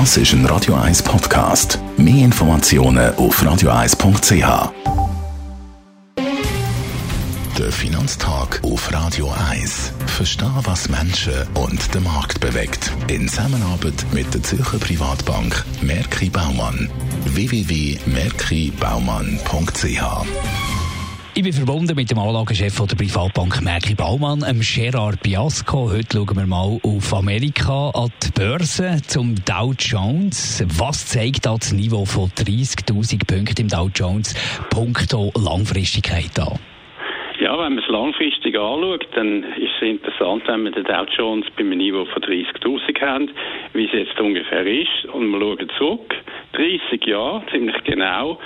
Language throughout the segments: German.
Das ist ein Radio 1 Podcast. Mehr Informationen auf radio1.ch. Der Finanztag auf Radio 1. Verstehen, was Menschen und den Markt bewegt. In Zusammenarbeit mit der Zürcher Privatbank Merki Baumann. www.merkibaumann.ch ich bin verbunden mit dem Anlagechef der Privatbank Merki Baumann, Gerard Biasco. Heute schauen wir mal auf Amerika, an die Börse, zum Dow Jones. Was zeigt da das Niveau von 30.000 Punkten im Dow Jones punkto Langfristigkeit an? Ja, wenn man es langfristig anschaut, dann ist es interessant, wenn wir den Dow Jones bei einem Niveau von 30.000 haben, wie es jetzt ungefähr ist. Und wir schauen zurück, 30 Jahre, ziemlich genau,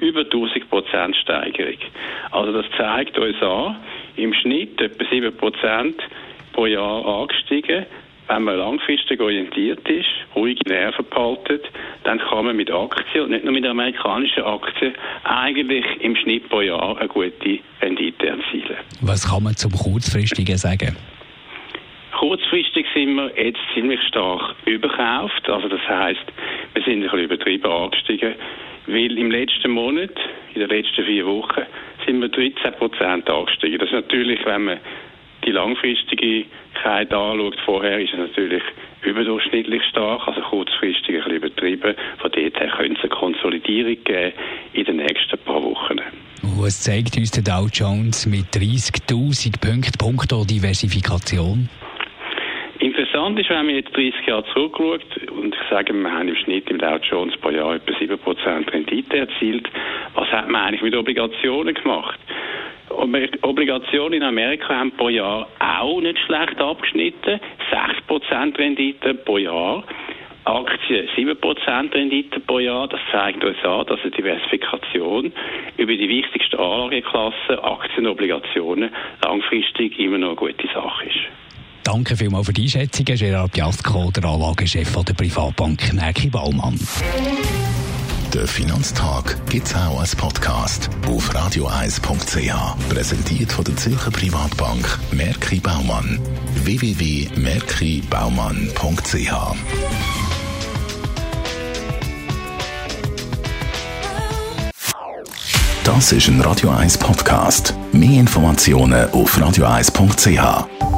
über 1000 Prozent Steigerung. Also das zeigt uns an, im Schnitt etwa 7 Prozent pro Jahr angestiegen. Wenn man langfristig orientiert ist, ruhige Nerven behaltet, dann kann man mit Aktien und nicht nur mit amerikanischen Aktien eigentlich im Schnitt pro Jahr eine gute Rendite erzielen. Was kann man zum kurzfristigen sagen? Kurzfristig sind wir jetzt ziemlich stark überkauft. Also das heißt, wir sind ein bisschen übertrieben angestiegen. Weil im letzten Monat, in den letzten vier Wochen, sind wir 13 Prozent angestiegen. Das ist natürlich, wenn man die Langfristigkeit anschaut, vorher ist es natürlich überdurchschnittlich stark, also kurzfristig ein bisschen übertrieben. Von dort her könnte es eine Konsolidierung geben in den nächsten paar Wochen. Was zeigt uns der Dow Jones mit 30.000 Punkten, punkto Diversifikation? Interessant ist, wenn man jetzt 30 Jahre zurückschaut und ich sage, wir haben im Schnitt im Dow Jones pro Jahr etwa 7% Rendite erzielt. Was hat man eigentlich mit Obligationen gemacht? Obligationen in Amerika haben pro Jahr auch nicht schlecht abgeschnitten. 6% Rendite pro Jahr. Aktien 7% Rendite pro Jahr. Das zeigt uns an, dass eine Diversifikation über die wichtigsten Anlageklassen, Aktien und Obligationen, langfristig immer noch eine gute Sache ist. Danke vielmals für die Einschätzungen, Gerard Piasco, der Anlagechef der Privatbank Merki Baumann. Der Finanztag gibt es auch als Podcast auf radioeis.ch. Präsentiert von der Zürcher Privatbank Merki Baumann. www.merkibaumann.ch Das ist ein Radio 1 Podcast. Mehr Informationen auf radioeis.ch.